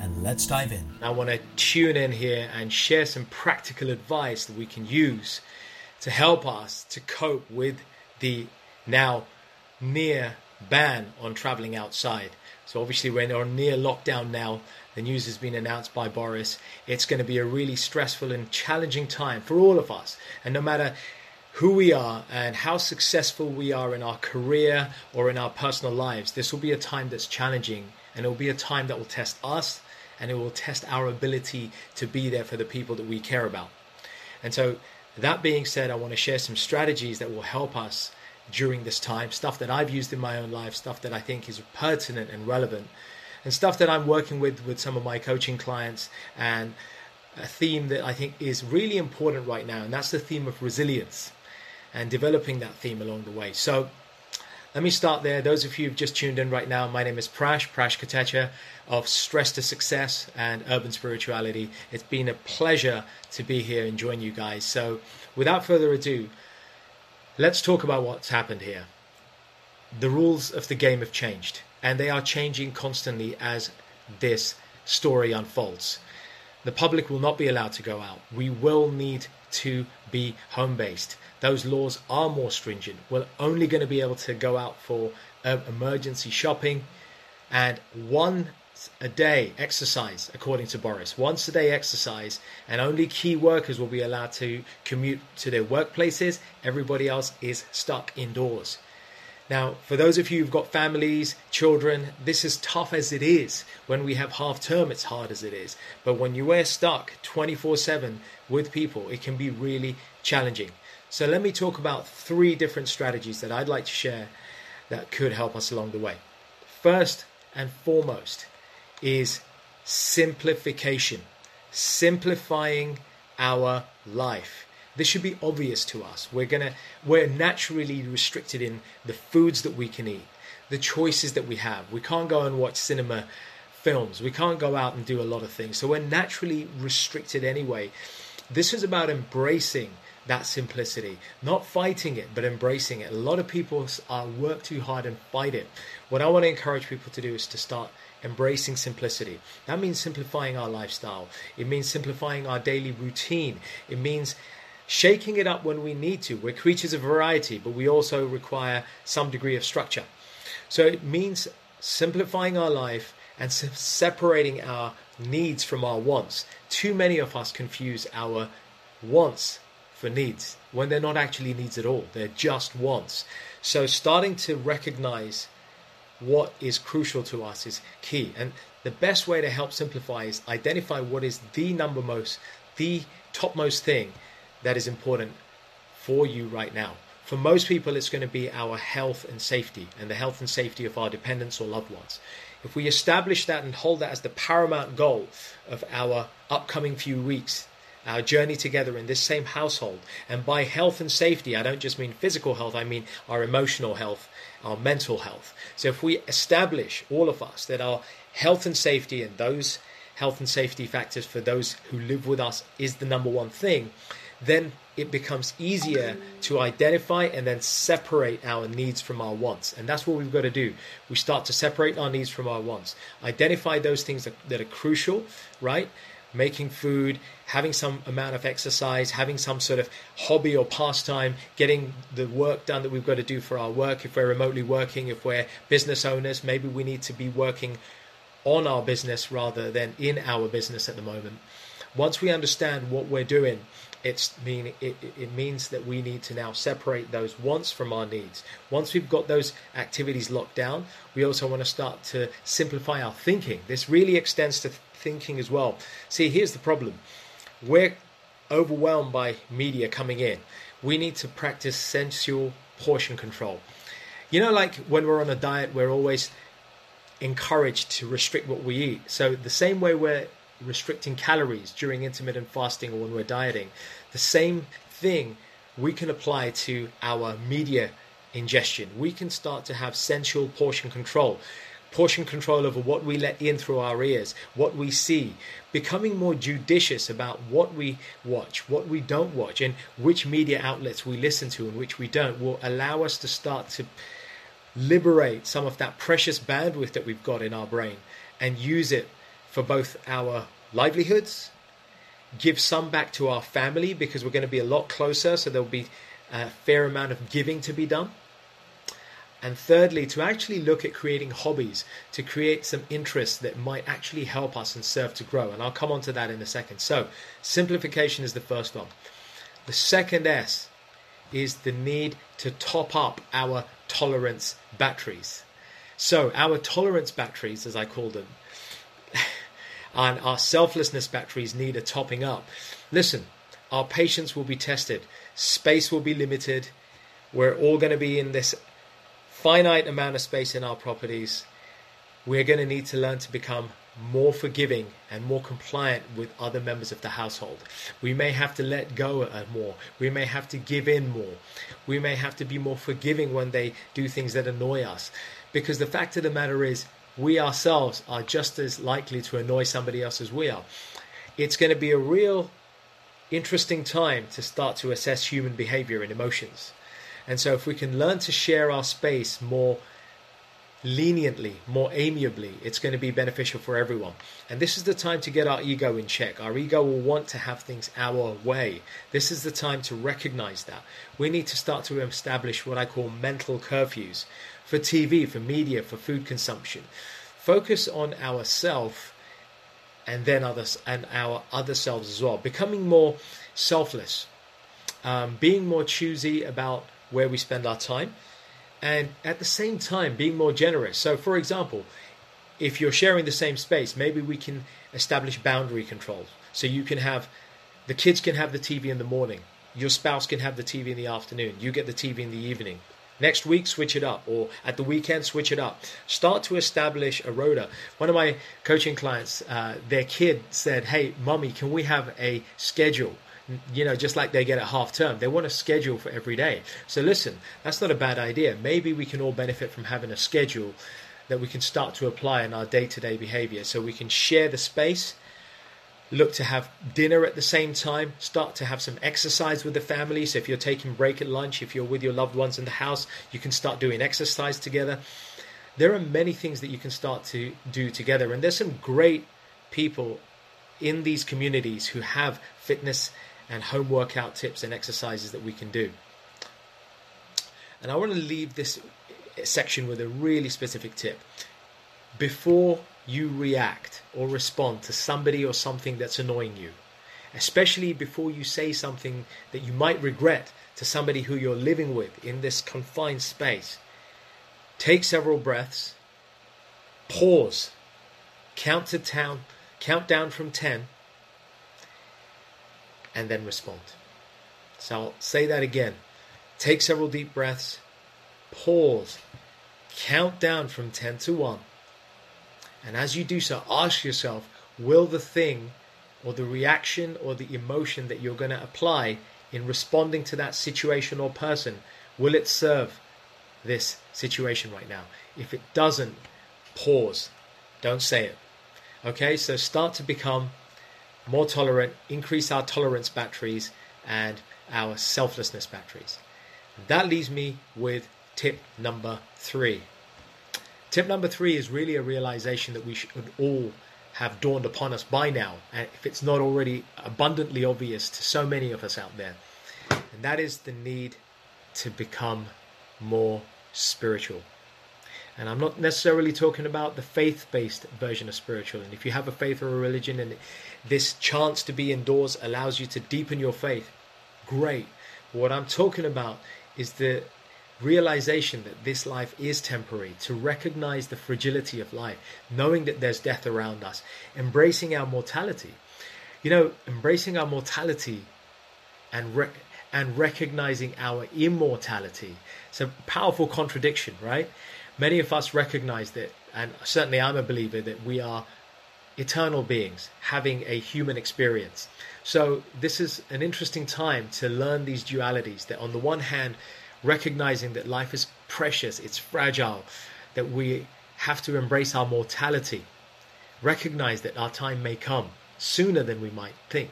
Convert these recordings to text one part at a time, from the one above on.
and let's dive in. I want to tune in here and share some practical advice that we can use to help us to cope with the now near ban on traveling outside. So obviously we're on near lockdown now. The news has been announced by Boris. It's going to be a really stressful and challenging time for all of us. And no matter who we are and how successful we are in our career or in our personal lives, this will be a time that's challenging and it will be a time that will test us and it will test our ability to be there for the people that we care about. And so, that being said, I want to share some strategies that will help us during this time, stuff that I've used in my own life, stuff that I think is pertinent and relevant, and stuff that I'm working with with some of my coaching clients, and a theme that I think is really important right now, and that's the theme of resilience and developing that theme along the way. So, let me start there. Those of you who've just tuned in right now, my name is Prash, Prash Katecha of Stress to Success and Urban Spirituality. It's been a pleasure to be here and join you guys. So, without further ado, let's talk about what's happened here. The rules of the game have changed, and they are changing constantly as this story unfolds. The public will not be allowed to go out. We will need to be home based those laws are more stringent. We're only going to be able to go out for uh, emergency shopping and one a day exercise, according to Boris. Once a day exercise, and only key workers will be allowed to commute to their workplaces. Everybody else is stuck indoors. Now, for those of you who've got families, children, this is tough as it is. When we have half term, it's hard as it is. But when you are stuck 24 7 with people, it can be really challenging. So let me talk about three different strategies that I'd like to share that could help us along the way. First and foremost is simplification, simplifying our life. This should be obvious to us. We're gonna we're naturally restricted in the foods that we can eat, the choices that we have. We can't go and watch cinema films. We can't go out and do a lot of things. So we're naturally restricted anyway. This is about embracing that simplicity, not fighting it, but embracing it. A lot of people uh, work too hard and fight it. What I want to encourage people to do is to start embracing simplicity. That means simplifying our lifestyle, it means simplifying our daily routine, it means shaking it up when we need to. We're creatures of variety, but we also require some degree of structure. So it means simplifying our life and separating our needs from our wants. Too many of us confuse our wants for needs when they're not actually needs at all. They're just wants. So starting to recognize what is crucial to us is key. And the best way to help simplify is identify what is the number most, the topmost thing that is important for you right now. For most people, it's going to be our health and safety and the health and safety of our dependents or loved ones. If we establish that and hold that as the paramount goal of our upcoming few weeks, our journey together in this same household. And by health and safety, I don't just mean physical health, I mean our emotional health, our mental health. So if we establish, all of us, that our health and safety and those health and safety factors for those who live with us is the number one thing, then it becomes easier to identify and then separate our needs from our wants. And that's what we've got to do. We start to separate our needs from our wants, identify those things that, that are crucial, right? Making food, having some amount of exercise, having some sort of hobby or pastime, getting the work done that we've got to do for our work. If we're remotely working, if we're business owners, maybe we need to be working on our business rather than in our business at the moment. Once we understand what we're doing, it's mean it, it means that we need to now separate those wants from our needs. Once we've got those activities locked down, we also want to start to simplify our thinking. This really extends to thinking as well. See, here's the problem. We're overwhelmed by media coming in. We need to practice sensual portion control. You know, like when we're on a diet, we're always encouraged to restrict what we eat. So, the same way we're restricting calories during intermittent fasting or when we're dieting, the same thing we can apply to our media ingestion. We can start to have sensual portion control portion control over what we let in through our ears, what we see, becoming more judicious about what we watch, what we don't watch, and which media outlets we listen to and which we don't will allow us to start to liberate some of that precious bandwidth that we've got in our brain and use it for both our livelihoods, give some back to our family because we're going to be a lot closer, so there'll be a fair amount of giving to be done and thirdly, to actually look at creating hobbies, to create some interests that might actually help us and serve to grow. And I'll come on to that in a second. So, simplification is the first one. The second S is the need to top up our tolerance batteries. So, our tolerance batteries, as I call them, and our selflessness batteries need a topping up. Listen, our patience will be tested, space will be limited. We're all going to be in this finite amount of space in our properties, we're going to need to learn to become more forgiving and more compliant with other members of the household. We may have to let go more. We may have to give in more. We may have to be more forgiving when they do things that annoy us. Because the fact of the matter is, we ourselves are just as likely to annoy somebody else as we are. It's going to be a real interesting time to start to assess human behavior and emotions. And so, if we can learn to share our space more leniently, more amiably, it's going to be beneficial for everyone. And this is the time to get our ego in check. Our ego will want to have things our way. This is the time to recognize that. We need to start to establish what I call mental curfews for TV, for media, for food consumption. Focus on ourself and then others and our other selves as well. Becoming more selfless, um, being more choosy about where we spend our time and at the same time being more generous. So, for example, if you're sharing the same space, maybe we can establish boundary controls. So you can have the kids can have the TV in the morning, your spouse can have the TV in the afternoon, you get the TV in the evening. Next week, switch it up, or at the weekend, switch it up. Start to establish a rota. One of my coaching clients, uh, their kid said, Hey, mommy, can we have a schedule? You know, just like they get at half term. They want a schedule for every day. So listen, that's not a bad idea. Maybe we can all benefit from having a schedule that we can start to apply in our day to day behavior. So we can share the space, look to have dinner at the same time, start to have some exercise with the family. So if you're taking break at lunch, if you're with your loved ones in the house, you can start doing exercise together. There are many things that you can start to do together. And there's some great people in these communities who have fitness and home workout tips and exercises that we can do. And I want to leave this section with a really specific tip. Before you react or respond to somebody or something that's annoying you, especially before you say something that you might regret to somebody who you're living with in this confined space, take several breaths, pause, count to town, count down from 10 and then respond. So I'll say that again. Take several deep breaths, pause, count down from 10 to 1. And as you do so, ask yourself will the thing or the reaction or the emotion that you're going to apply in responding to that situation or person will it serve this situation right now if it doesn't pause don't say it okay so start to become more tolerant, increase our tolerance batteries and our selflessness batteries. That leaves me with tip number three. Tip number three is really a realization that we should all have dawned upon us by now, and if it's not already abundantly obvious to so many of us out there, and that is the need to become more spiritual. And I'm not necessarily talking about the faith based version of spiritual. And if you have a faith or a religion and this chance to be indoors allows you to deepen your faith, great. What I'm talking about is the realization that this life is temporary, to recognize the fragility of life, knowing that there's death around us, embracing our mortality. You know, embracing our mortality and rec- and recognizing our immortality. It's a powerful contradiction, right? Many of us recognize that, and certainly I'm a believer that we are eternal beings having a human experience. So, this is an interesting time to learn these dualities that, on the one hand, recognizing that life is precious, it's fragile, that we have to embrace our mortality, recognize that our time may come sooner than we might think,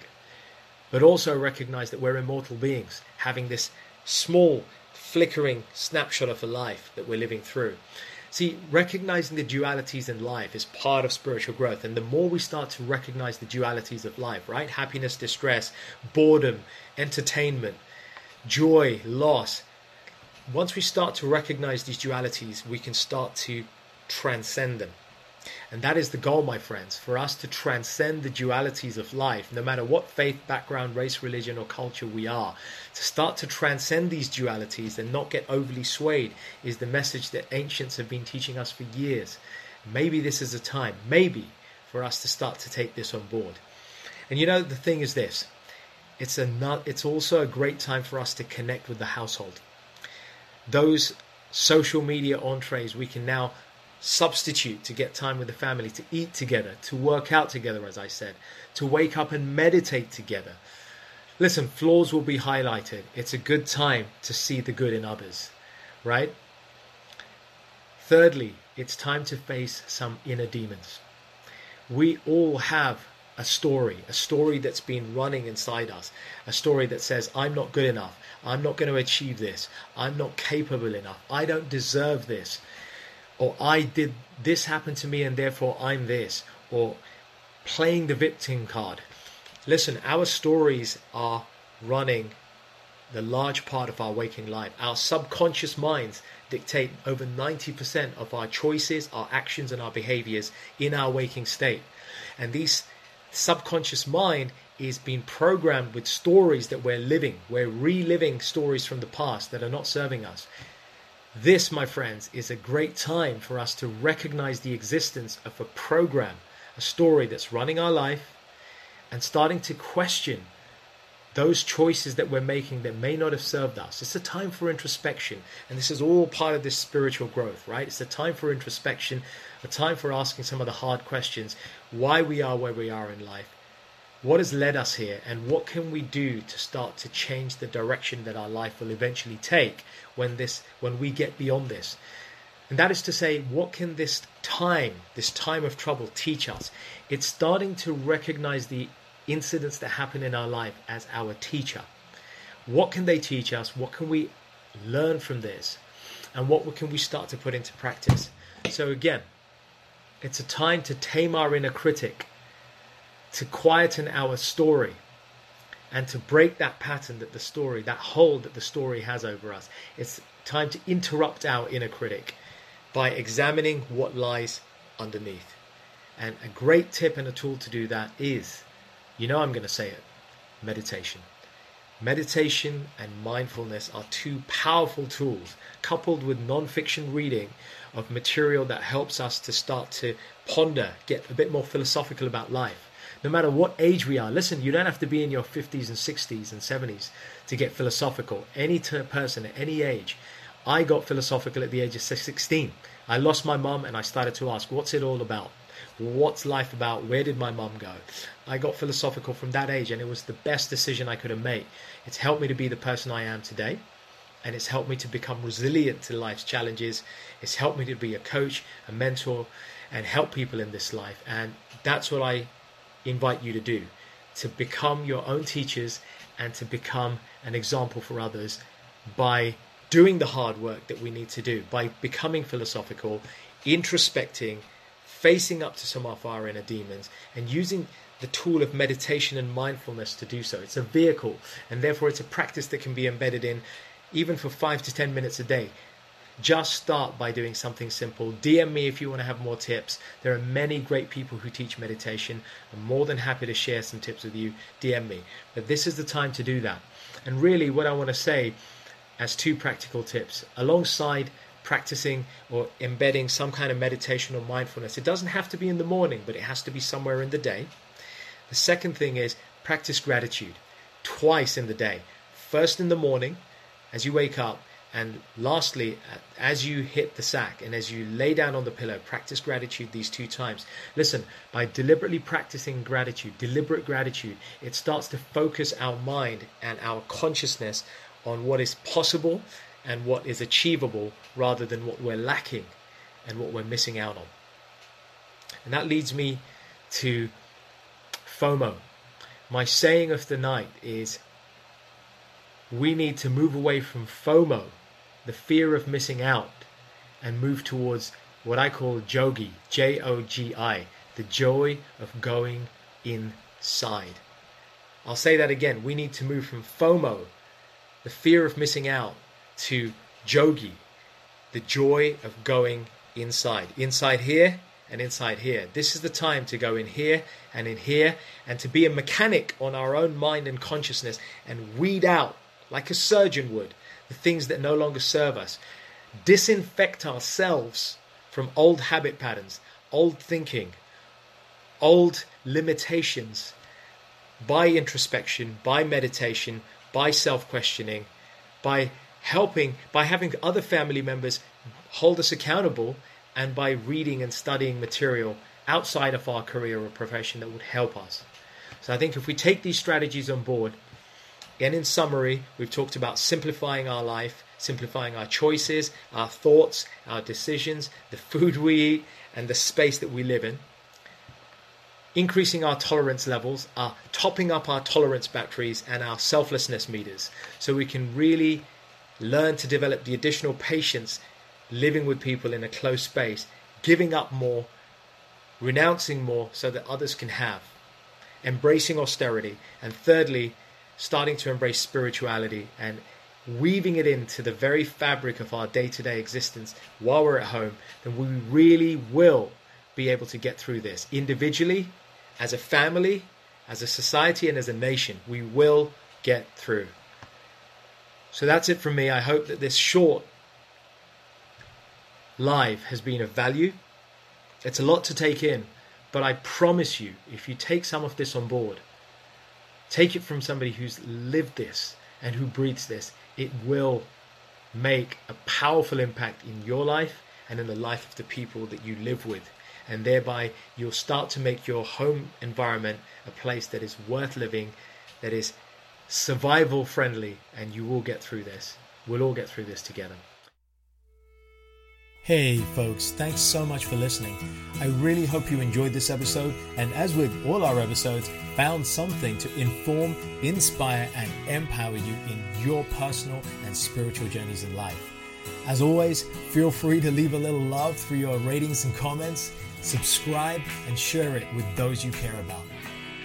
but also recognize that we're immortal beings having this small, flickering snapshot of a life that we're living through. See, recognizing the dualities in life is part of spiritual growth. And the more we start to recognize the dualities of life, right? Happiness, distress, boredom, entertainment, joy, loss, once we start to recognize these dualities, we can start to transcend them. And that is the goal, my friends, for us to transcend the dualities of life, no matter what faith, background, race, religion, or culture we are. To start to transcend these dualities and not get overly swayed is the message that ancients have been teaching us for years. Maybe this is a time, maybe, for us to start to take this on board. And you know, the thing is this it's, a, it's also a great time for us to connect with the household those social media entrees we can now substitute to get time with the family, to eat together, to work out together, as I said, to wake up and meditate together. Listen, flaws will be highlighted. It's a good time to see the good in others, right? Thirdly, it's time to face some inner demons. We all have a story, a story that's been running inside us, a story that says, I'm not good enough, I'm not going to achieve this, I'm not capable enough, I don't deserve this, or I did this happen to me and therefore I'm this, or playing the victim card. Listen, our stories are running the large part of our waking life. Our subconscious minds dictate over 90% of our choices, our actions, and our behaviors in our waking state. And these subconscious mind is being programmed with stories that we're living. We're reliving stories from the past that are not serving us. This, my friends, is a great time for us to recognize the existence of a program, a story that's running our life, and starting to question those choices that we're making that may not have served us. It's a time for introspection, and this is all part of this spiritual growth, right? It's a time for introspection, a time for asking some of the hard questions why we are where we are in life, what has led us here, and what can we do to start to change the direction that our life will eventually take when this when we get beyond this. And that is to say, what can this time, this time of trouble, teach us? It's starting to recognize the incidents that happen in our life as our teacher. What can they teach us? What can we learn from this? And what can we start to put into practice? So, again, it's a time to tame our inner critic, to quieten our story, and to break that pattern that the story, that hold that the story has over us. It's time to interrupt our inner critic by examining what lies underneath. And a great tip and a tool to do that is you know I'm going to say it meditation. Meditation and mindfulness are two powerful tools, coupled with non fiction reading of material that helps us to start to ponder, get a bit more philosophical about life. No matter what age we are, listen, you don't have to be in your 50s and 60s and 70s to get philosophical. Any person at any age. I got philosophical at the age of 16. I lost my mum and I started to ask, what's it all about? What's life about? Where did my mum go? I got philosophical from that age, and it was the best decision I could have made. It's helped me to be the person I am today, and it's helped me to become resilient to life's challenges. It's helped me to be a coach, a mentor, and help people in this life. And that's what I invite you to do to become your own teachers and to become an example for others by doing the hard work that we need to do, by becoming philosophical, introspecting facing up to some of our inner demons and using the tool of meditation and mindfulness to do so. It's a vehicle, and therefore it's a practice that can be embedded in even for five to ten minutes a day. Just start by doing something simple. DM me if you want to have more tips. There are many great people who teach meditation. I'm more than happy to share some tips with you. DM me. But this is the time to do that. And really, what I want to say as two practical tips alongside practicing or embedding some kind of meditation or mindfulness, it doesn't have to be in the morning, but it has to be somewhere in the day. The second thing is practice gratitude twice in the day. First in the morning, as you wake up, and lastly, uh, as you hit the sack and as you lay down on the pillow, practice gratitude these two times. Listen, by deliberately practicing gratitude, deliberate gratitude, it starts to focus our mind and our consciousness on what is possible and what is achievable rather than what we're lacking and what we're missing out on. And that leads me to FOMO. My saying of the night is we need to move away from FOMO the fear of missing out and move towards what I call jogi, J O G I, the joy of going inside. I'll say that again. We need to move from FOMO, the fear of missing out, to jogi, the joy of going inside. Inside here and inside here. This is the time to go in here and in here and to be a mechanic on our own mind and consciousness and weed out, like a surgeon would, the things that no longer serve us. Disinfect ourselves from old habit patterns, old thinking, old limitations by introspection, by meditation, by self questioning, by helping, by having other family members hold us accountable, and by reading and studying material outside of our career or profession that would help us. So I think if we take these strategies on board, and in summary, we've talked about simplifying our life, simplifying our choices, our thoughts, our decisions, the food we eat, and the space that we live in. Increasing our tolerance levels, topping up our tolerance batteries and our selflessness meters so we can really learn to develop the additional patience living with people in a close space, giving up more, renouncing more so that others can have, embracing austerity, and thirdly, starting to embrace spirituality and weaving it into the very fabric of our day to day existence while we're at home, then we really will be able to get through this individually, as a family, as a society, and as a nation. We will get through. So that's it from me. I hope that this short live has been of value. It's a lot to take in, but I promise you, if you take some of this on board, Take it from somebody who's lived this and who breathes this. It will make a powerful impact in your life and in the life of the people that you live with. And thereby, you'll start to make your home environment a place that is worth living, that is survival friendly, and you will get through this. We'll all get through this together. Hey, folks, thanks so much for listening. I really hope you enjoyed this episode, and as with all our episodes, found something to inform, inspire, and empower you in your personal and spiritual journeys in life. As always, feel free to leave a little love through your ratings and comments, subscribe, and share it with those you care about